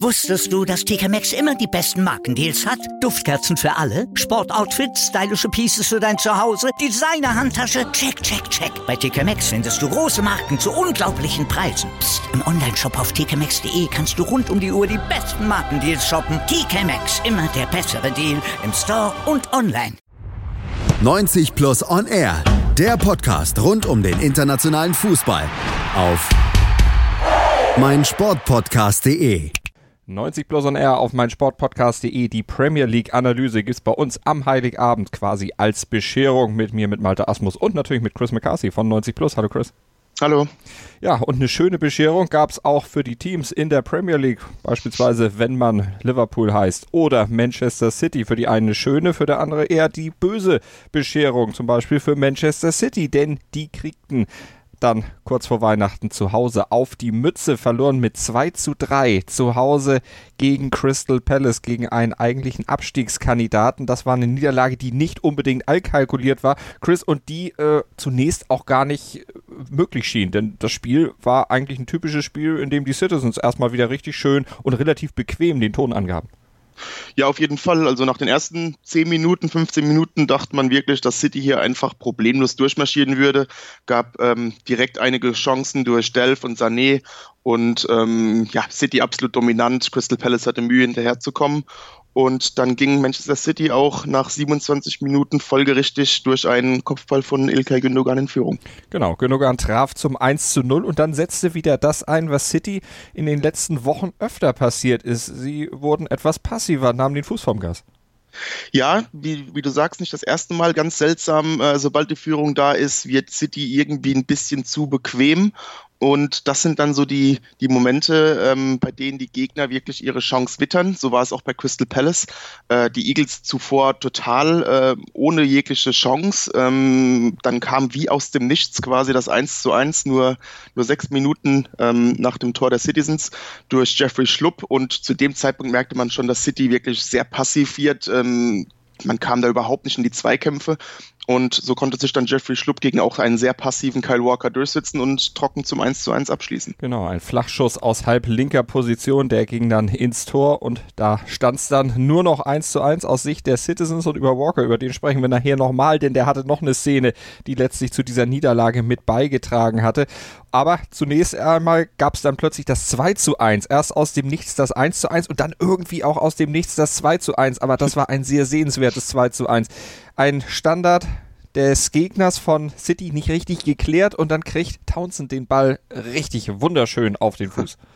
Wusstest du, dass TK Maxx immer die besten Markendeals hat? Duftkerzen für alle, Sportoutfits, stylische Pieces für dein Zuhause, Designer-Handtasche, check, check, check. Bei TK Maxx findest du große Marken zu unglaublichen Preisen. Psst. im Onlineshop auf tkmaxx.de kannst du rund um die Uhr die besten Markendeals shoppen. TK Maxx, immer der bessere Deal im Store und online. 90 Plus On Air, der Podcast rund um den internationalen Fußball auf meinsportpodcast.de. 90 Plus on Air auf meinsportpodcast.de. Die Premier League Analyse gibt es bei uns am Heiligabend quasi als Bescherung mit mir, mit Malte Asmus und natürlich mit Chris McCarthy von 90 Plus. Hallo Chris. Hallo. Ja, und eine schöne Bescherung gab es auch für die Teams in der Premier League. Beispielsweise, wenn man Liverpool heißt oder Manchester City. Für die eine schöne, für der andere eher die böse Bescherung. Zum Beispiel für Manchester City, denn die kriegten dann kurz vor Weihnachten zu Hause auf die Mütze verloren mit 2 zu 3 zu Hause gegen Crystal Palace, gegen einen eigentlichen Abstiegskandidaten. Das war eine Niederlage, die nicht unbedingt allkalkuliert war, Chris, und die äh, zunächst auch gar nicht äh, möglich schien, denn das Spiel war eigentlich ein typisches Spiel, in dem die Citizens erstmal wieder richtig schön und relativ bequem den Ton angaben. Ja, auf jeden Fall. Also nach den ersten 10 Minuten, 15 Minuten dachte man wirklich, dass City hier einfach problemlos durchmarschieren würde. Gab ähm, direkt einige Chancen durch Delph und Sané und ähm, ja, City absolut dominant. Crystal Palace hatte Mühe hinterherzukommen und dann ging Manchester City auch nach 27 Minuten folgerichtig durch einen Kopfball von Ilkay Gündogan in Führung. Genau, Gündogan traf zum 1 zu 0 und dann setzte wieder das ein, was City in den letzten Wochen öfter passiert ist. Sie wurden etwas passiver, nahmen den Fuß vom Gas. Ja, wie, wie du sagst, nicht das erste Mal, ganz seltsam. Äh, sobald die Führung da ist, wird City irgendwie ein bisschen zu bequem und das sind dann so die, die Momente, ähm, bei denen die Gegner wirklich ihre Chance wittern. So war es auch bei Crystal Palace. Äh, die Eagles zuvor total äh, ohne jegliche Chance. Ähm, dann kam wie aus dem Nichts quasi das 1 zu 1, nur, nur sechs Minuten ähm, nach dem Tor der Citizens durch Jeffrey Schlupp. Und zu dem Zeitpunkt merkte man schon, dass City wirklich sehr passiv wird. Ähm, man kam da überhaupt nicht in die Zweikämpfe. Und so konnte sich dann Jeffrey Schlupp gegen auch einen sehr passiven Kyle Walker durchsetzen und trocken zum 1 zu 1 abschließen. Genau, ein Flachschuss aus halb linker Position, der ging dann ins Tor und da stand es dann nur noch 1 zu 1 aus Sicht der Citizens und über Walker, über den sprechen wir nachher nochmal, denn der hatte noch eine Szene, die letztlich zu dieser Niederlage mit beigetragen hatte. Aber zunächst einmal gab es dann plötzlich das 2 zu 1. Erst aus dem Nichts das 1 zu 1 und dann irgendwie auch aus dem Nichts das 2 zu 1. Aber das war ein sehr sehenswertes 2 zu 1 ein Standard des Gegners von City nicht richtig geklärt und dann kriegt Townsend den Ball richtig wunderschön auf den Fuß.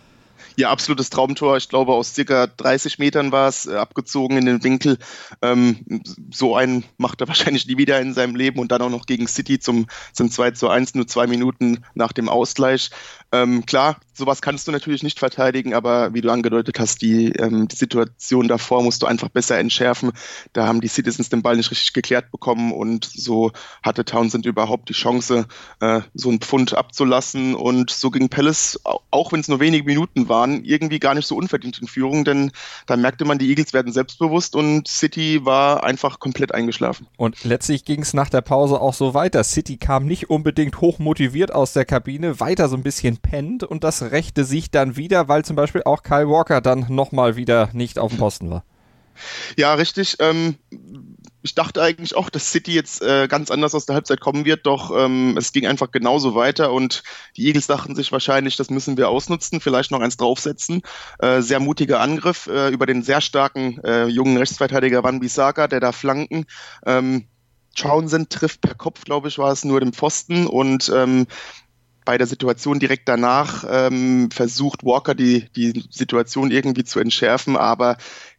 Ja, absolutes Traumtor. Ich glaube, aus circa 30 Metern war es äh, abgezogen in den Winkel. Ähm, so einen macht er wahrscheinlich nie wieder in seinem Leben und dann auch noch gegen City zum, zum 2 zu 1, nur zwei Minuten nach dem Ausgleich. Ähm, klar, sowas kannst du natürlich nicht verteidigen, aber wie du angedeutet hast, die, ähm, die Situation davor musst du einfach besser entschärfen. Da haben die Citizens den Ball nicht richtig geklärt bekommen und so hatte Townsend überhaupt die Chance, äh, so einen Pfund abzulassen und so ging Palace, auch wenn es nur wenige Minuten waren, irgendwie gar nicht so unverdient in Führung, denn da merkte man, die Eagles werden selbstbewusst und City war einfach komplett eingeschlafen. Und letztlich ging es nach der Pause auch so weiter. City kam nicht unbedingt hoch motiviert aus der Kabine, weiter so ein bisschen pennt und das rächte sich dann wieder, weil zum Beispiel auch Kyle Walker dann nochmal wieder nicht auf dem Posten war. Ja, richtig. Ähm, ich dachte eigentlich auch, dass City jetzt äh, ganz anders aus der Halbzeit kommen wird, doch ähm, es ging einfach genauso weiter und die Eagles dachten sich wahrscheinlich, das müssen wir ausnutzen, vielleicht noch eins draufsetzen. Äh, sehr mutiger Angriff äh, über den sehr starken äh, jungen Rechtsverteidiger Van Bissaka, der da flanken. Ähm, Townsend trifft per Kopf, glaube ich, war es nur den Pfosten und ähm, bei der Situation direkt danach ähm, versucht Walker die, die Situation irgendwie zu entschärfen, aber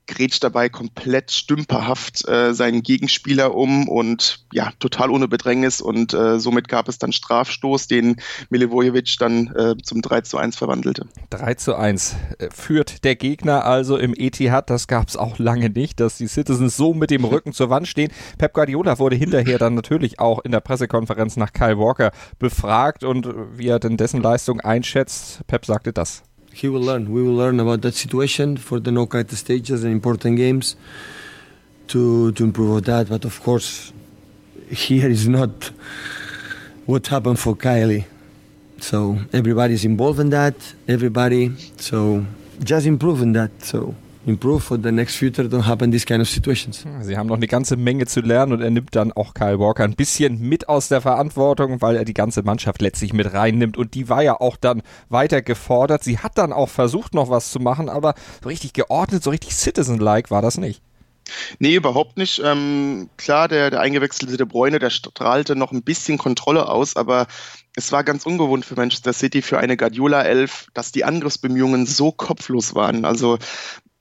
grätscht dabei komplett stümperhaft äh, seinen Gegenspieler um und ja, total ohne Bedrängnis und äh, somit gab es dann Strafstoß, den Milivojevic dann äh, zum 3 zu 1 verwandelte. 3 zu 1 äh, führt der Gegner also im Etihad, das gab es auch lange nicht, dass die Citizens so mit dem Rücken zur Wand stehen. Pep Guardiola wurde hinterher dann natürlich auch in der Pressekonferenz nach Kyle Walker befragt und wie er denn dessen Leistung einschätzt. Pep sagte das. He will learn. We will learn about that situation for the knockout stages and important games to to improve on that. But of course, here is not what happened for Kylie. So everybody is involved in that. Everybody. So just improving that. So improve for the next future don't happen these kind of situations. Sie haben noch eine ganze Menge zu lernen und er nimmt dann auch Kyle Walker ein bisschen mit aus der Verantwortung, weil er die ganze Mannschaft letztlich mit reinnimmt und die war ja auch dann weiter gefordert. Sie hat dann auch versucht noch was zu machen, aber so richtig geordnet, so richtig Citizen-like war das nicht. Nee, überhaupt nicht. Ähm, klar, der, der eingewechselte De Bruyne, der strahlte noch ein bisschen Kontrolle aus, aber es war ganz ungewohnt für Manchester City, für eine Guardiola 11, dass die Angriffsbemühungen so kopflos waren. Also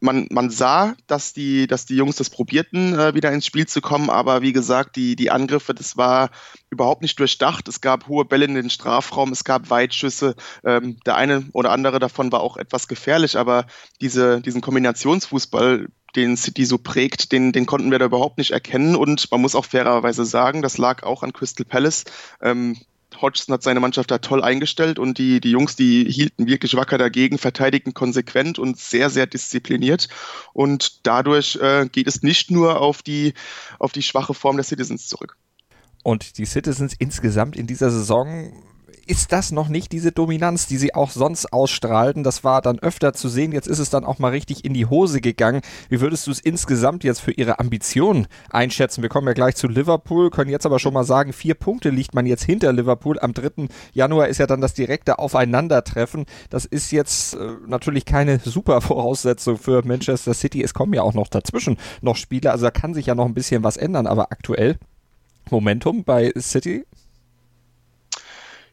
man, man sah, dass die, dass die Jungs das probierten, äh, wieder ins Spiel zu kommen, aber wie gesagt, die, die Angriffe, das war überhaupt nicht durchdacht. Es gab hohe Bälle in den Strafraum, es gab Weitschüsse. Ähm, der eine oder andere davon war auch etwas gefährlich, aber diese, diesen Kombinationsfußball, den City so prägt, den, den konnten wir da überhaupt nicht erkennen. Und man muss auch fairerweise sagen, das lag auch an Crystal Palace. Ähm, Hodgson hat seine Mannschaft da toll eingestellt und die, die Jungs, die hielten wirklich wacker dagegen, verteidigten konsequent und sehr, sehr diszipliniert. Und dadurch äh, geht es nicht nur auf die, auf die schwache Form der Citizens zurück. Und die Citizens insgesamt in dieser Saison ist das noch nicht diese Dominanz, die sie auch sonst ausstrahlten. Das war dann öfter zu sehen. Jetzt ist es dann auch mal richtig in die Hose gegangen. Wie würdest du es insgesamt jetzt für ihre Ambitionen einschätzen? Wir kommen ja gleich zu Liverpool, können jetzt aber schon mal sagen, vier Punkte liegt man jetzt hinter Liverpool. Am 3. Januar ist ja dann das direkte Aufeinandertreffen. Das ist jetzt äh, natürlich keine super Voraussetzung für Manchester City. Es kommen ja auch noch dazwischen noch Spiele. Also da kann sich ja noch ein bisschen was ändern. Aber aktuell Momentum bei City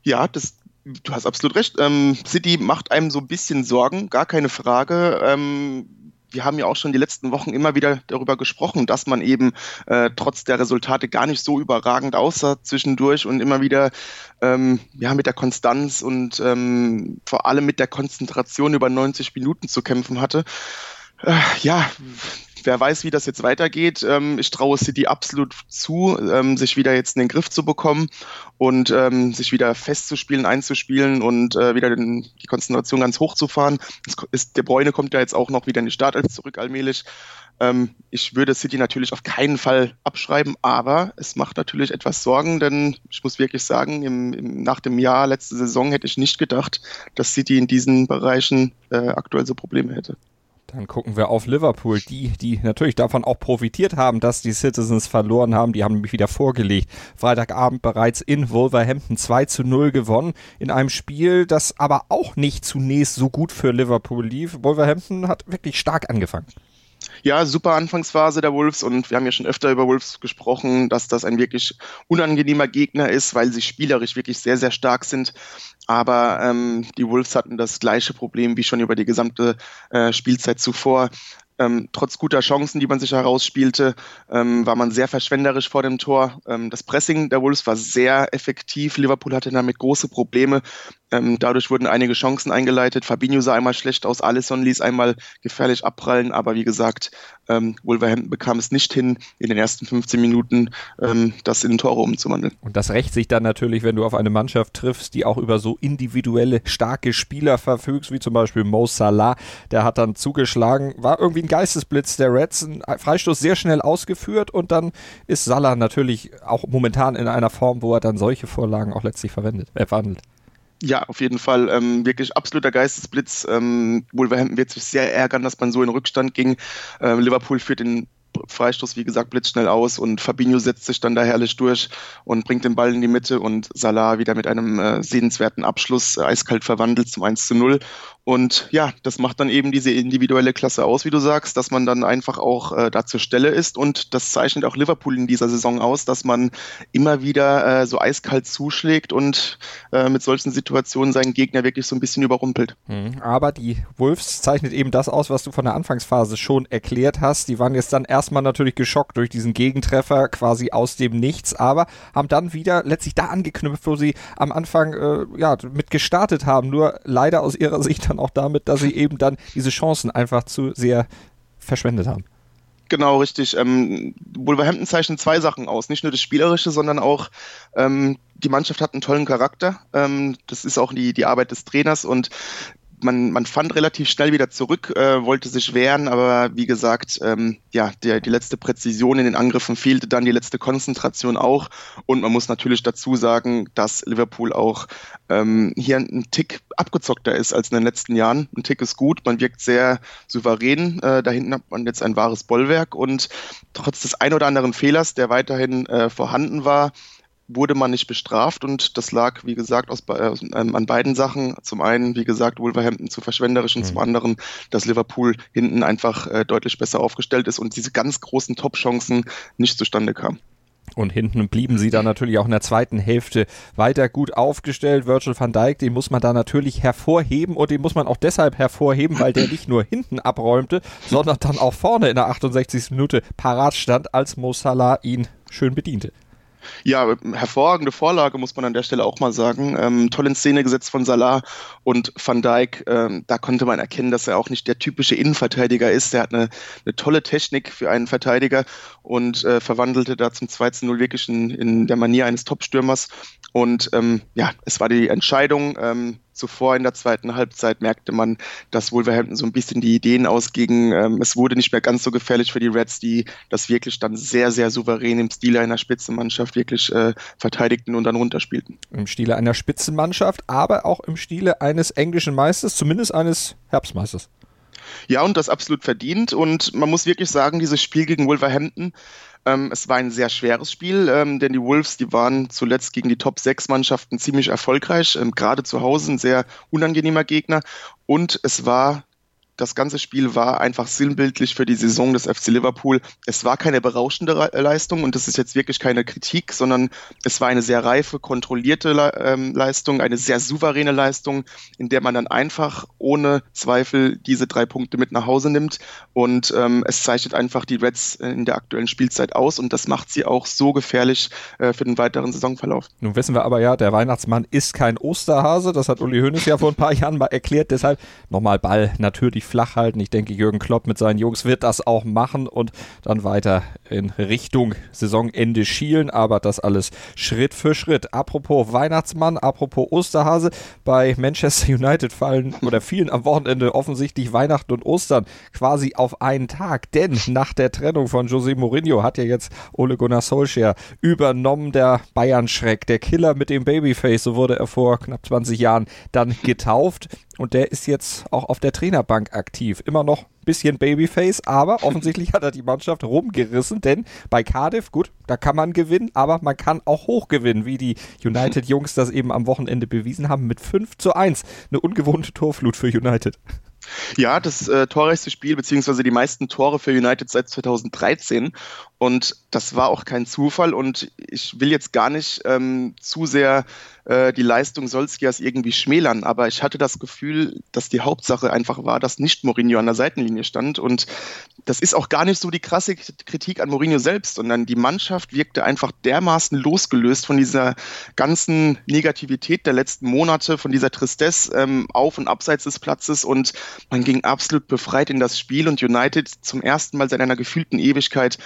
ja, das, du hast absolut recht. Ähm, City macht einem so ein bisschen Sorgen, gar keine Frage. Ähm, wir haben ja auch schon die letzten Wochen immer wieder darüber gesprochen, dass man eben äh, trotz der Resultate gar nicht so überragend aussah zwischendurch und immer wieder ähm, ja mit der Konstanz und ähm, vor allem mit der Konzentration über 90 Minuten zu kämpfen hatte. Äh, ja, wer weiß, wie das jetzt weitergeht. Ähm, ich traue City absolut zu, ähm, sich wieder jetzt in den Griff zu bekommen und ähm, sich wieder festzuspielen, einzuspielen und äh, wieder den, die Konzentration ganz hoch zu fahren. Ist, der Bräune kommt ja jetzt auch noch wieder in die Startelf zurück allmählich. Ähm, ich würde City natürlich auf keinen Fall abschreiben, aber es macht natürlich etwas Sorgen, denn ich muss wirklich sagen, im, im, nach dem Jahr letzte Saison hätte ich nicht gedacht, dass City in diesen Bereichen äh, aktuell so Probleme hätte. Dann gucken wir auf Liverpool, die, die natürlich davon auch profitiert haben, dass die Citizens verloren haben. Die haben nämlich wieder vorgelegt. Freitagabend bereits in Wolverhampton 2 zu 0 gewonnen. In einem Spiel, das aber auch nicht zunächst so gut für Liverpool lief. Wolverhampton hat wirklich stark angefangen. Ja, super Anfangsphase der Wolves und wir haben ja schon öfter über Wolves gesprochen, dass das ein wirklich unangenehmer Gegner ist, weil sie spielerisch wirklich sehr, sehr stark sind. Aber ähm, die Wolves hatten das gleiche Problem wie schon über die gesamte äh, Spielzeit zuvor. Ähm, trotz guter Chancen, die man sich herausspielte, ähm, war man sehr verschwenderisch vor dem Tor. Ähm, das Pressing der Wolves war sehr effektiv. Liverpool hatte damit große Probleme. Ähm, dadurch wurden einige Chancen eingeleitet. Fabinho sah einmal schlecht aus, Alisson ließ einmal gefährlich abprallen, aber wie gesagt, ähm, Wolverhampton bekam es nicht hin, in den ersten 15 Minuten ähm, das in Tore umzuwandeln. Und das rächt sich dann natürlich, wenn du auf eine Mannschaft triffst, die auch über so individuelle, starke Spieler verfügst, wie zum Beispiel Mo Salah, der hat dann zugeschlagen, war irgendwie ein Geistesblitz der Reds, ein Freistoß sehr schnell ausgeführt und dann ist Salah natürlich auch momentan in einer Form, wo er dann solche Vorlagen auch letztlich verwendet, äh, verhandelt. Ja, auf jeden Fall. Ähm, wirklich absoluter Geistesblitz. Ähm, Wolverhampton wird sich sehr ärgern, dass man so in Rückstand ging. Ähm, Liverpool führt den Freistoß, wie gesagt, blitzschnell aus und Fabinho setzt sich dann da herrlich durch und bringt den Ball in die Mitte und Salah wieder mit einem äh, sehenswerten Abschluss äh, eiskalt verwandelt zum 1 zu 0. Und ja, das macht dann eben diese individuelle Klasse aus, wie du sagst, dass man dann einfach auch äh, da zur Stelle ist. Und das zeichnet auch Liverpool in dieser Saison aus, dass man immer wieder äh, so eiskalt zuschlägt und äh, mit solchen Situationen seinen Gegner wirklich so ein bisschen überrumpelt. Mhm. Aber die Wolves zeichnet eben das aus, was du von der Anfangsphase schon erklärt hast. Die waren jetzt dann erstmal natürlich geschockt durch diesen Gegentreffer quasi aus dem Nichts, aber haben dann wieder letztlich da angeknüpft, wo sie am Anfang äh, ja, mit gestartet haben. Nur leider aus ihrer Sicht dann dann auch damit, dass sie eben dann diese Chancen einfach zu sehr verschwendet haben. Genau, richtig. Ähm, Wolverhampton zeichnet zwei Sachen aus. Nicht nur das Spielerische, sondern auch ähm, die Mannschaft hat einen tollen Charakter. Ähm, das ist auch die, die Arbeit des Trainers und man, man fand relativ schnell wieder zurück, äh, wollte sich wehren, aber wie gesagt, ähm, ja, der, die letzte Präzision in den Angriffen fehlte dann, die letzte Konzentration auch. Und man muss natürlich dazu sagen, dass Liverpool auch ähm, hier ein Tick abgezockter ist als in den letzten Jahren. Ein Tick ist gut, man wirkt sehr souverän. Äh, da hinten hat man jetzt ein wahres Bollwerk und trotz des ein oder anderen Fehlers, der weiterhin äh, vorhanden war, wurde man nicht bestraft und das lag, wie gesagt, aus, äh, an beiden Sachen. Zum einen, wie gesagt, Wolverhampton zu verschwenderisch und mhm. zum anderen, dass Liverpool hinten einfach äh, deutlich besser aufgestellt ist und diese ganz großen Top-Chancen nicht zustande kamen. Und hinten blieben sie dann natürlich auch in der zweiten Hälfte weiter gut aufgestellt. Virgil van Dijk, den muss man da natürlich hervorheben und den muss man auch deshalb hervorheben, weil der nicht nur hinten abräumte, sondern dann auch vorne in der 68. Minute parat stand, als Mo Salah ihn schön bediente. Ja, hervorragende Vorlage, muss man an der Stelle auch mal sagen. Ähm, toll in Szene gesetzt von Salah und Van Dijk. Ähm, da konnte man erkennen, dass er auch nicht der typische Innenverteidiger ist. Der hat eine, eine tolle Technik für einen Verteidiger und äh, verwandelte da zum 2-0 wirklich in, in, der Manier eines Topstürmers. Und ähm, ja, es war die Entscheidung. Ähm, zuvor in der zweiten Halbzeit merkte man, dass Wolverhampton so ein bisschen die Ideen ausgingen. Ähm, es wurde nicht mehr ganz so gefährlich für die Reds, die das wirklich dann sehr, sehr souverän im Stile einer Spitzenmannschaft wirklich äh, verteidigten und dann runterspielten. Im Stile einer Spitzenmannschaft, aber auch im Stile eines englischen Meisters, zumindest eines Herbstmeisters. Ja, und das absolut verdient. Und man muss wirklich sagen, dieses Spiel gegen Wolverhampton ähm, es war ein sehr schweres Spiel, ähm, denn die Wolves, die waren zuletzt gegen die Top 6 Mannschaften ziemlich erfolgreich, ähm, gerade zu Hause ein sehr unangenehmer Gegner. Und es war das ganze Spiel war einfach sinnbildlich für die Saison des FC Liverpool. Es war keine berauschende Leistung und das ist jetzt wirklich keine Kritik, sondern es war eine sehr reife, kontrollierte ähm, Leistung, eine sehr souveräne Leistung, in der man dann einfach ohne Zweifel diese drei Punkte mit nach Hause nimmt. Und ähm, es zeichnet einfach die Reds in der aktuellen Spielzeit aus und das macht sie auch so gefährlich äh, für den weiteren Saisonverlauf. Nun wissen wir aber ja, der Weihnachtsmann ist kein Osterhase. Das hat Uli Hoeneß ja vor ein paar Jahren mal erklärt. Deshalb nochmal Ball natürlich flach halten. Ich denke, Jürgen Klopp mit seinen Jungs wird das auch machen und dann weiter in Richtung Saisonende schielen, aber das alles Schritt für Schritt. Apropos Weihnachtsmann, apropos Osterhase, bei Manchester United fallen oder fielen am Wochenende offensichtlich Weihnachten und Ostern quasi auf einen Tag, denn nach der Trennung von José Mourinho hat ja jetzt Ole Gunnar Solskjaer übernommen, der Bayern-Schreck, der Killer mit dem Babyface, so wurde er vor knapp 20 Jahren dann getauft und der ist jetzt auch auf der Trainerbank aktiv. Immer noch ein bisschen Babyface, aber offensichtlich hat er die Mannschaft rumgerissen, denn bei Cardiff, gut, da kann man gewinnen, aber man kann auch hoch gewinnen, wie die United-Jungs das eben am Wochenende bewiesen haben, mit 5 zu 1. Eine ungewohnte Torflut für United. Ja, das äh, torreichste Spiel, beziehungsweise die meisten Tore für United seit 2013. Und das war auch kein Zufall. Und ich will jetzt gar nicht ähm, zu sehr äh, die Leistung Solskias irgendwie schmälern, aber ich hatte das Gefühl, dass die Hauptsache einfach war, dass nicht Mourinho an der Seitenlinie stand. Und das ist auch gar nicht so die krasse Kritik an Mourinho selbst, sondern die Mannschaft wirkte einfach dermaßen losgelöst von dieser ganzen Negativität der letzten Monate, von dieser Tristesse ähm, auf und abseits des Platzes. Und man ging absolut befreit in das Spiel und United zum ersten Mal seit einer gefühlten Ewigkeit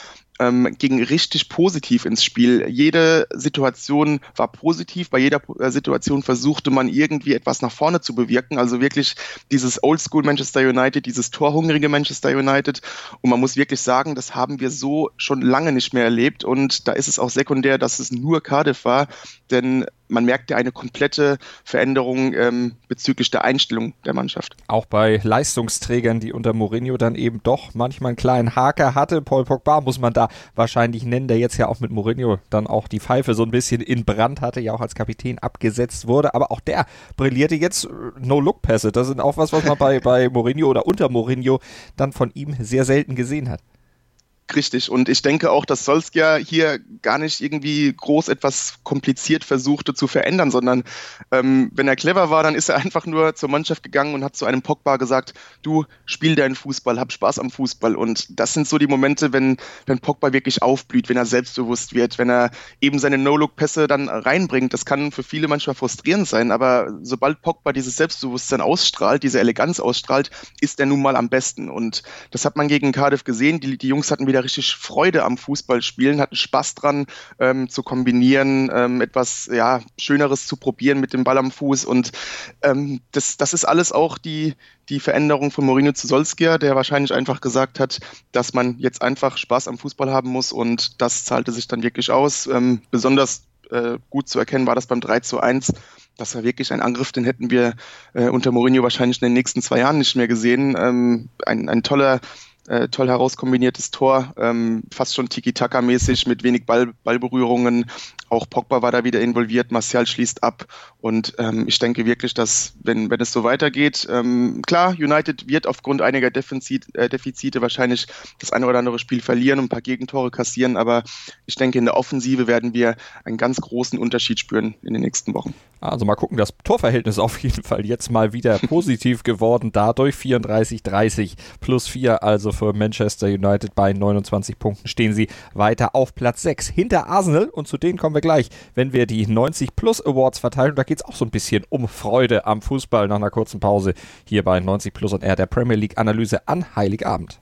ähm, ging richtig positiv ins Spiel. Jede Situation war positiv. Bei jeder Situation versuchte man irgendwie etwas nach vorne zu bewirken. Also wirklich dieses Oldschool Manchester United, dieses torhungrige Manchester United. Und man muss wirklich sagen, das haben wir so schon lange nicht mehr erlebt. Und da ist es auch sekundär, dass es nur Cardiff war. Denn man merkt ja eine komplette Veränderung ähm, bezüglich der Einstellung der Mannschaft. Auch bei Leistungsträgern, die unter Mourinho dann eben doch manchmal einen kleinen Haker hatte. Paul Pogba muss man da wahrscheinlich nennen, der jetzt ja auch mit Mourinho dann auch die Pfeife so ein bisschen in Brand hatte, ja auch als Kapitän abgesetzt wurde. Aber auch der brillierte jetzt. Äh, No-Look-Pässe, das sind auch was, was man bei, bei Mourinho oder unter Mourinho dann von ihm sehr selten gesehen hat. Richtig. Und ich denke auch, dass Solskjaer hier gar nicht irgendwie groß etwas kompliziert versuchte zu verändern, sondern ähm, wenn er clever war, dann ist er einfach nur zur Mannschaft gegangen und hat zu einem Pogba gesagt, du spiel deinen Fußball, hab Spaß am Fußball. Und das sind so die Momente, wenn, wenn Pogba wirklich aufblüht, wenn er selbstbewusst wird, wenn er eben seine No-Look-Pässe dann reinbringt. Das kann für viele manchmal frustrierend sein, aber sobald Pogba dieses Selbstbewusstsein ausstrahlt, diese Eleganz ausstrahlt, ist er nun mal am besten. Und das hat man gegen Cardiff gesehen. Die, die Jungs hatten wieder richtig Freude am Fußballspielen, hatten Spaß dran ähm, zu kombinieren, ähm, etwas ja, Schöneres zu probieren mit dem Ball am Fuß. Und ähm, das, das ist alles auch die, die Veränderung von Mourinho zu Solskjaer, der wahrscheinlich einfach gesagt hat, dass man jetzt einfach Spaß am Fußball haben muss und das zahlte sich dann wirklich aus. Ähm, besonders äh, gut zu erkennen war das beim 3 zu 1 das war wirklich ein Angriff, den hätten wir äh, unter Mourinho wahrscheinlich in den nächsten zwei Jahren nicht mehr gesehen. Ähm, ein, ein toller äh, toll herauskombiniertes Tor, ähm, fast schon Tiki-Taka-mäßig mit wenig Ball, Ballberührungen. Auch Pogba war da wieder involviert, Martial schließt ab und ähm, ich denke wirklich, dass wenn, wenn es so weitergeht, ähm, klar, United wird aufgrund einiger Defizit, äh, Defizite wahrscheinlich das eine oder andere Spiel verlieren und ein paar Gegentore kassieren, aber ich denke, in der Offensive werden wir einen ganz großen Unterschied spüren in den nächsten Wochen. Also mal gucken, das Torverhältnis auf jeden Fall jetzt mal wieder positiv geworden. Dadurch 34-30 plus 4, also für Manchester United bei 29 Punkten stehen sie weiter auf Platz 6 hinter Arsenal und zu denen kommen wir gleich, wenn wir die 90 Plus Awards verteilen. Da geht es auch so ein bisschen um Freude am Fußball nach einer kurzen Pause hier bei 90 Plus und R der Premier League Analyse an Heiligabend.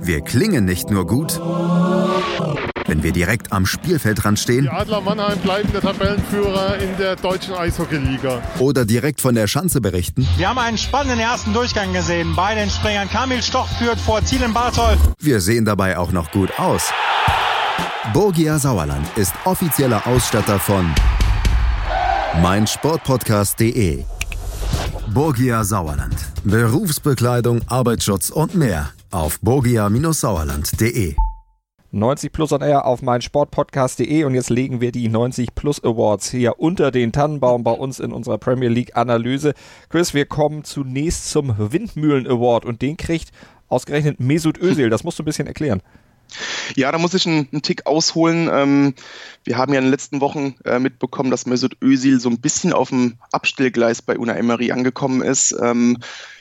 wir klingen nicht nur gut, wenn wir direkt am Spielfeldrand stehen. Die Adler Mannheim bleiben der Tabellenführer in der deutschen Eishockeyliga. Oder direkt von der Schanze berichten. Wir haben einen spannenden ersten Durchgang gesehen. Bei den Springern Kamil Stoch führt vor Ziel in Bartol. Wir sehen dabei auch noch gut aus. Borgia Sauerland ist offizieller Ausstatter von meinsportpodcast.de. Borgia Sauerland. Berufsbekleidung, Arbeitsschutz und mehr auf borgia-sauerland.de. 90 Plus on Air auf meinsportpodcast.de und jetzt legen wir die 90 Plus Awards hier unter den Tannenbaum bei uns in unserer Premier League Analyse. Chris, wir kommen zunächst zum Windmühlen Award und den kriegt ausgerechnet Mesut Özil. Das musst du ein bisschen erklären. Ja, da muss ich einen, einen Tick ausholen. Ähm, wir haben ja in den letzten Wochen äh, mitbekommen, dass Mesut Özil so ein bisschen auf dem Abstellgleis bei Una Emery angekommen ist. Ähm,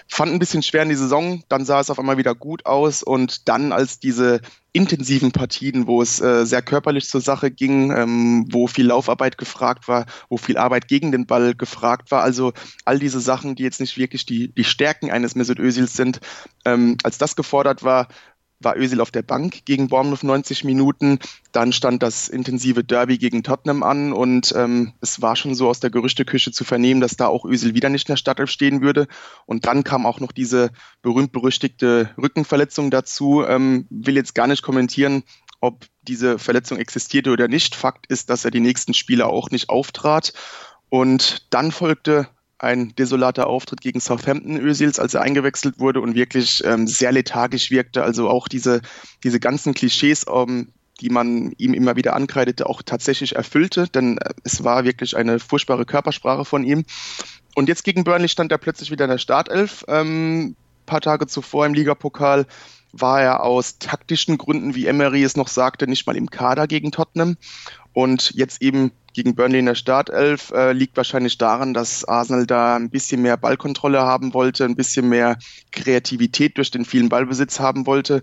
fand ein bisschen schwer in die Saison, dann sah es auf einmal wieder gut aus und dann als diese intensiven Partien, wo es äh, sehr körperlich zur Sache ging, ähm, wo viel Laufarbeit gefragt war, wo viel Arbeit gegen den Ball gefragt war, also all diese Sachen, die jetzt nicht wirklich die, die Stärken eines Mesut Özils sind, ähm, als das gefordert war, war Özil auf der Bank gegen Bournemouth 90 Minuten. Dann stand das intensive Derby gegen Tottenham an und ähm, es war schon so aus der Gerüchteküche zu vernehmen, dass da auch Özil wieder nicht in der Startelf stehen würde. Und dann kam auch noch diese berühmt-berüchtigte Rückenverletzung dazu. Ähm, will jetzt gar nicht kommentieren, ob diese Verletzung existierte oder nicht. Fakt ist, dass er die nächsten Spiele auch nicht auftrat. Und dann folgte ein desolater Auftritt gegen Southampton Özils, als er eingewechselt wurde und wirklich ähm, sehr lethargisch wirkte. Also auch diese, diese ganzen Klischees, ähm, die man ihm immer wieder ankreidete, auch tatsächlich erfüllte, denn äh, es war wirklich eine furchtbare Körpersprache von ihm. Und jetzt gegen Burnley stand er plötzlich wieder in der Startelf. Ähm, paar Tage zuvor im Ligapokal war er aus taktischen Gründen, wie Emery es noch sagte, nicht mal im Kader gegen Tottenham. Und jetzt eben gegen Burnley in der Startelf äh, liegt wahrscheinlich daran, dass Arsenal da ein bisschen mehr Ballkontrolle haben wollte, ein bisschen mehr Kreativität durch den vielen Ballbesitz haben wollte.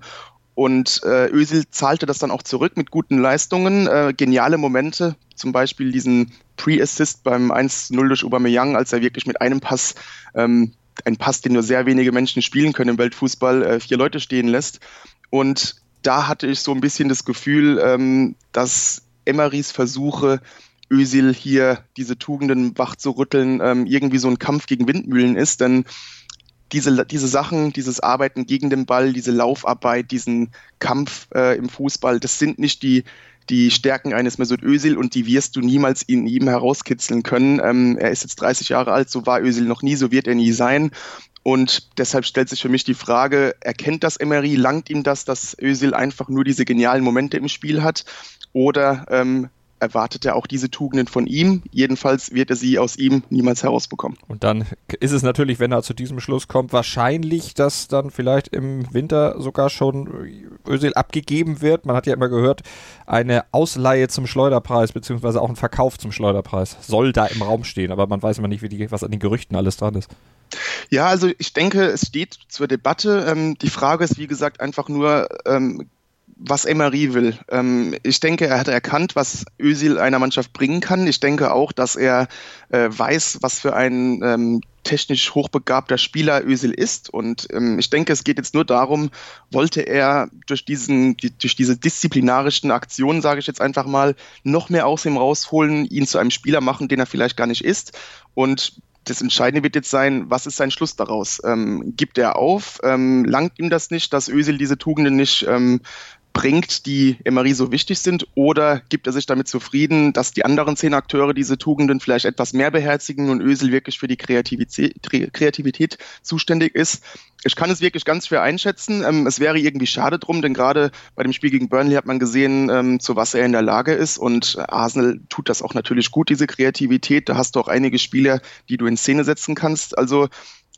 Und äh, Özil zahlte das dann auch zurück mit guten Leistungen, äh, geniale Momente, zum Beispiel diesen Pre-Assist beim 1-0 durch Aubameyang, als er wirklich mit einem Pass, ähm, ein Pass, den nur sehr wenige Menschen spielen können im Weltfußball, äh, vier Leute stehen lässt. Und da hatte ich so ein bisschen das Gefühl, ähm, dass Emerys Versuche, Özil hier diese Tugenden wach zu rütteln, ähm, irgendwie so ein Kampf gegen Windmühlen ist, denn diese, diese Sachen, dieses Arbeiten gegen den Ball, diese Laufarbeit, diesen Kampf äh, im Fußball, das sind nicht die, die Stärken eines Mesut Özil und die wirst du niemals in ihm herauskitzeln können. Ähm, er ist jetzt 30 Jahre alt, so war Özil noch nie, so wird er nie sein. Und deshalb stellt sich für mich die Frage, erkennt das Emery, langt ihm das, dass Özil einfach nur diese genialen Momente im Spiel hat? Oder ähm, erwartet er auch diese Tugenden von ihm. Jedenfalls wird er sie aus ihm niemals herausbekommen. Und dann ist es natürlich, wenn er zu diesem Schluss kommt, wahrscheinlich, dass dann vielleicht im Winter sogar schon Özil abgegeben wird. Man hat ja immer gehört, eine Ausleihe zum Schleuderpreis, beziehungsweise auch ein Verkauf zum Schleuderpreis soll da im Raum stehen. Aber man weiß immer nicht, wie die, was an den Gerüchten alles dran ist. Ja, also ich denke, es steht zur Debatte. Ähm, die Frage ist, wie gesagt, einfach nur, ähm, was Emery will. Ähm, ich denke, er hat erkannt, was Özil einer Mannschaft bringen kann. Ich denke auch, dass er äh, weiß, was für ein ähm, technisch hochbegabter Spieler Özil ist. Und ähm, ich denke, es geht jetzt nur darum, wollte er durch, diesen, die, durch diese disziplinarischen Aktionen, sage ich jetzt einfach mal, noch mehr aus ihm rausholen, ihn zu einem Spieler machen, den er vielleicht gar nicht ist. Und das Entscheidende wird jetzt sein, was ist sein Schluss daraus? Ähm, gibt er auf? Ähm, langt ihm das nicht, dass Özil diese Tugenden nicht ähm, bringt, die Emery so wichtig sind? Oder gibt er sich damit zufrieden, dass die anderen zehn Akteure diese Tugenden vielleicht etwas mehr beherzigen und Ösel wirklich für die Kreativität, Kreativität zuständig ist? Ich kann es wirklich ganz schwer einschätzen. Ähm, es wäre irgendwie schade drum, denn gerade bei dem Spiel gegen Burnley hat man gesehen, ähm, zu was er in der Lage ist. Und Arsenal tut das auch natürlich gut, diese Kreativität. Da hast du auch einige Spieler, die du in Szene setzen kannst. Also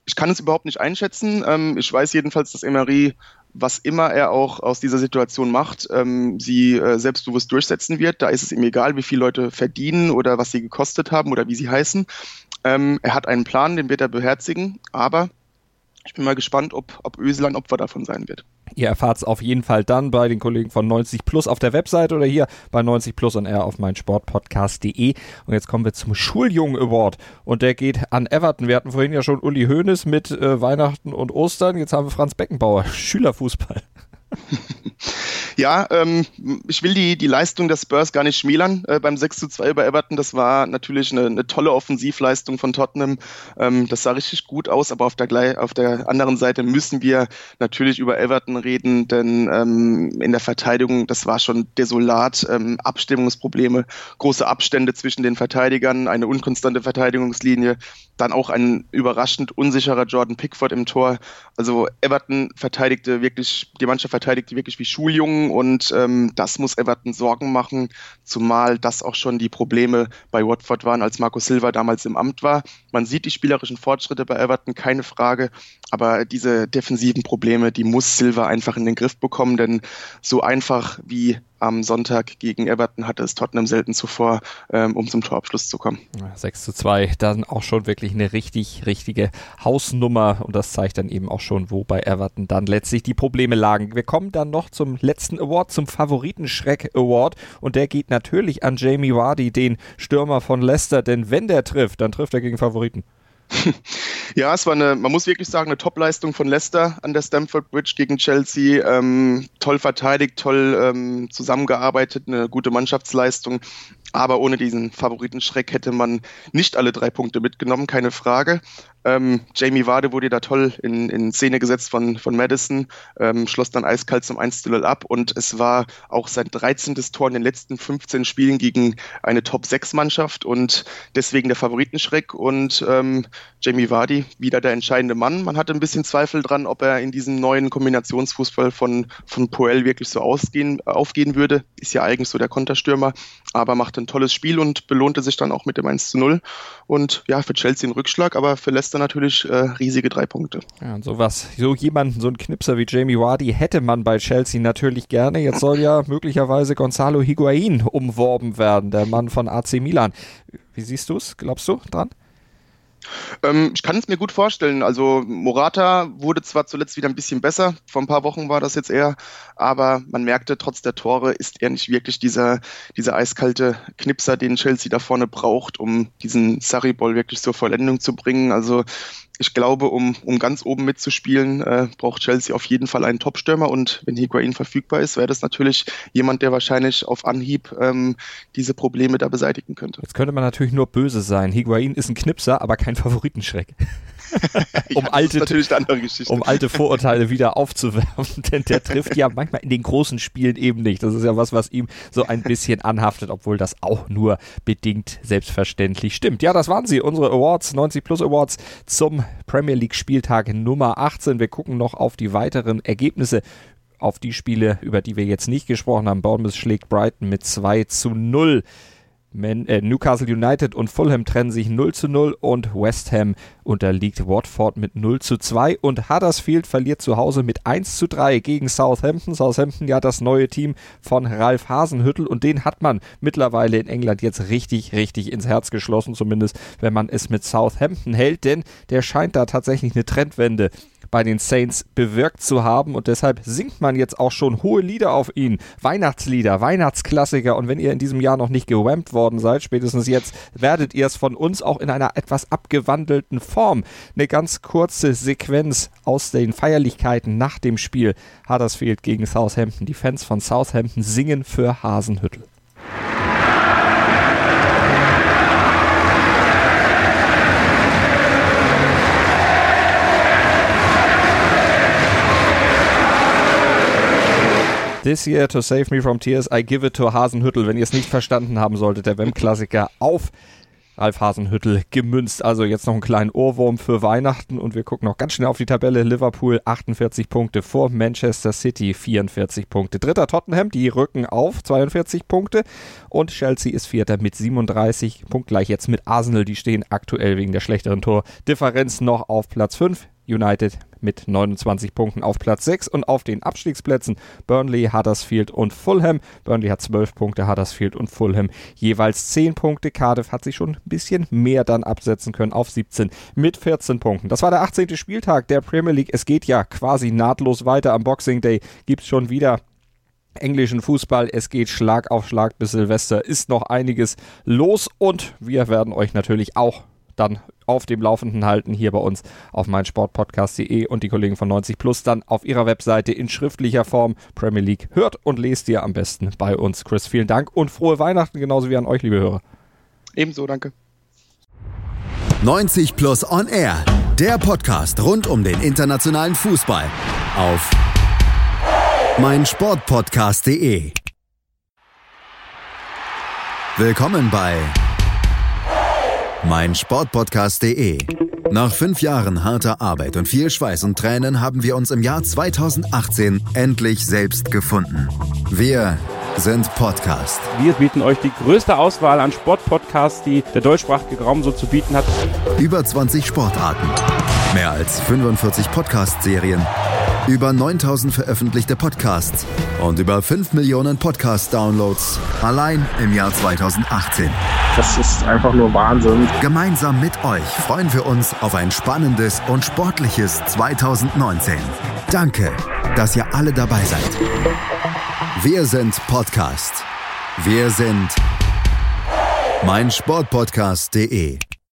ich kann es überhaupt nicht einschätzen. Ähm, ich weiß jedenfalls, dass Emery was immer er auch aus dieser Situation macht, ähm, sie äh, selbstbewusst durchsetzen wird. Da ist es ihm egal, wie viele Leute verdienen oder was sie gekostet haben oder wie sie heißen. Ähm, er hat einen Plan, den wird er beherzigen, aber ich bin mal gespannt, ob, ob Ösel ein Opfer davon sein wird. Ihr erfahrt es auf jeden Fall dann bei den Kollegen von 90 Plus auf der Website oder hier bei 90 Plus und R auf meinsportpodcast.de. Und jetzt kommen wir zum Schuljungen Award und der geht an Everton. Wir hatten vorhin ja schon Uli Hoeneß mit äh, Weihnachten und Ostern. Jetzt haben wir Franz Beckenbauer, Schülerfußball. Ja, ähm, ich will die, die Leistung der Spurs gar nicht schmälern äh, beim 6 zu 2 bei Everton. Das war natürlich eine, eine tolle Offensivleistung von Tottenham. Ähm, das sah richtig gut aus, aber auf der, auf der anderen Seite müssen wir natürlich über Everton reden, denn ähm, in der Verteidigung, das war schon desolat. Ähm, Abstimmungsprobleme, große Abstände zwischen den Verteidigern, eine unkonstante Verteidigungslinie, dann auch ein überraschend unsicherer Jordan Pickford im Tor. Also Everton verteidigte wirklich, die Mannschaft verteidigte wirklich wie Schuljungen und ähm, das muss Everton Sorgen machen, zumal das auch schon die Probleme bei Watford waren, als Marco Silva damals im Amt war. Man sieht die spielerischen Fortschritte bei Everton, keine Frage, aber diese defensiven Probleme, die muss Silva einfach in den Griff bekommen, denn so einfach wie am Sonntag gegen Everton hatte es Tottenham selten zuvor, ähm, um zum Torabschluss zu kommen. 6 zu 2, dann auch schon wirklich eine richtig, richtige Hausnummer und das zeigt dann eben auch schon, wo bei Everton dann letztlich die Probleme lagen. Wir kommen dann noch zum letzten Award, zum Favoritenschreck Award und der geht natürlich an Jamie Vardy, den Stürmer von Leicester, denn wenn der trifft, dann trifft er gegen Favoriten. Ja, es war eine, man muss wirklich sagen, eine Top-Leistung von Leicester an der Stamford Bridge gegen Chelsea. Ähm, toll verteidigt, toll ähm, zusammengearbeitet, eine gute Mannschaftsleistung. Aber ohne diesen Favoritenschreck hätte man nicht alle drei Punkte mitgenommen, keine Frage. Ähm, Jamie Wade wurde da toll in, in Szene gesetzt von, von Madison, ähm, schloss dann eiskalt zum 1-0 ab und es war auch sein 13. Tor in den letzten 15 Spielen gegen eine Top-6-Mannschaft und deswegen der Favoritenschreck und ähm, Jamie Vardy wieder der entscheidende Mann. Man hatte ein bisschen Zweifel dran, ob er in diesem neuen Kombinationsfußball von, von Poel wirklich so ausgehen, aufgehen würde. Ist ja eigentlich so der Konterstürmer, aber machte ein tolles Spiel und belohnte sich dann auch mit dem 1 0. Und ja, für Chelsea ein Rückschlag, aber für Leicester natürlich äh, riesige drei Punkte. Ja, und sowas, so jemanden, so ein Knipser wie Jamie Wardy hätte man bei Chelsea natürlich gerne. Jetzt soll ja möglicherweise Gonzalo Higuain umworben werden, der Mann von AC Milan. Wie siehst du es? Glaubst du dran? Ähm, ich kann es mir gut vorstellen. Also Morata wurde zwar zuletzt wieder ein bisschen besser, vor ein paar Wochen war das jetzt eher, aber man merkte, trotz der Tore ist er nicht wirklich dieser, dieser eiskalte Knipser, den Chelsea da vorne braucht, um diesen Sarri-Ball wirklich zur Vollendung zu bringen. Also ich glaube, um, um ganz oben mitzuspielen, äh, braucht Chelsea auf jeden Fall einen Top-Stürmer und wenn Higuain verfügbar ist, wäre das natürlich jemand, der wahrscheinlich auf Anhieb ähm, diese Probleme da beseitigen könnte. Jetzt könnte man natürlich nur böse sein. Higuain ist ein Knipser, aber kein Favoritenschreck. um, ja, alte, um alte Vorurteile wieder aufzuwärmen, denn der trifft ja manchmal in den großen Spielen eben nicht. Das ist ja was, was ihm so ein bisschen anhaftet, obwohl das auch nur bedingt selbstverständlich stimmt. Ja, das waren sie, unsere Awards, 90 Plus Awards zum Premier League Spieltag Nummer 18. Wir gucken noch auf die weiteren Ergebnisse auf die Spiele, über die wir jetzt nicht gesprochen haben. Bournemouth schlägt Brighton mit 2 zu 0. Man, äh, Newcastle United und Fulham trennen sich 0 zu 0 und West Ham unterliegt Watford mit 0 zu 2 und Huddersfield verliert zu Hause mit 1 zu 3 gegen Southampton. Southampton ja das neue Team von Ralf Hasenhüttel und den hat man mittlerweile in England jetzt richtig, richtig ins Herz geschlossen, zumindest wenn man es mit Southampton hält, denn der scheint da tatsächlich eine Trendwende bei den Saints bewirkt zu haben und deshalb singt man jetzt auch schon hohe Lieder auf ihn. Weihnachtslieder, Weihnachtsklassiker und wenn ihr in diesem Jahr noch nicht gewampt worden seid, spätestens jetzt werdet ihr es von uns auch in einer etwas abgewandelten Form. Eine ganz kurze Sequenz aus den Feierlichkeiten nach dem Spiel Huddersfield gegen Southampton. Die Fans von Southampton singen für Hasenhüttel. This year to save me from tears, I give it to Hasenhüttel. Wenn ihr es nicht verstanden haben solltet, der WEM-Klassiker auf Ralf Hasenhüttel gemünzt. Also jetzt noch einen kleinen Ohrwurm für Weihnachten und wir gucken noch ganz schnell auf die Tabelle. Liverpool 48 Punkte vor Manchester City 44 Punkte. Dritter Tottenham, die rücken auf 42 Punkte und Chelsea ist Vierter mit 37 punktgleich jetzt mit Arsenal. Die stehen aktuell wegen der schlechteren Tordifferenz noch auf Platz 5. United mit 29 Punkten auf Platz 6 und auf den Abstiegsplätzen Burnley, Huddersfield und Fulham. Burnley hat 12 Punkte, Huddersfield und Fulham jeweils 10 Punkte. Cardiff hat sich schon ein bisschen mehr dann absetzen können auf 17 mit 14 Punkten. Das war der 18. Spieltag der Premier League. Es geht ja quasi nahtlos weiter. Am Boxing Day gibt es schon wieder englischen Fußball. Es geht Schlag auf Schlag bis Silvester. Ist noch einiges los und wir werden euch natürlich auch dann auf dem Laufenden halten hier bei uns auf meinsportpodcast.de und die Kollegen von 90 Plus dann auf ihrer Webseite in schriftlicher Form Premier League hört und lest ihr am besten bei uns. Chris, vielen Dank und frohe Weihnachten genauso wie an euch, liebe Hörer. Ebenso, danke. 90 Plus On Air, der Podcast rund um den internationalen Fußball auf meinsportpodcast.de. Willkommen bei mein Sportpodcast.de. Nach fünf Jahren harter Arbeit und viel Schweiß und Tränen haben wir uns im Jahr 2018 endlich selbst gefunden. Wir sind Podcast. Wir bieten euch die größte Auswahl an Sportpodcasts, die der deutschsprachige Raum so zu bieten hat. Über 20 Sportarten, mehr als 45 Podcast-Serien, über 9000 veröffentlichte Podcasts und über 5 Millionen Podcast-Downloads allein im Jahr 2018. Das ist einfach nur Wahnsinn. Gemeinsam mit euch freuen wir uns auf ein spannendes und sportliches 2019. Danke, dass ihr alle dabei seid. Wir sind Podcast. Wir sind meinsportpodcast.de.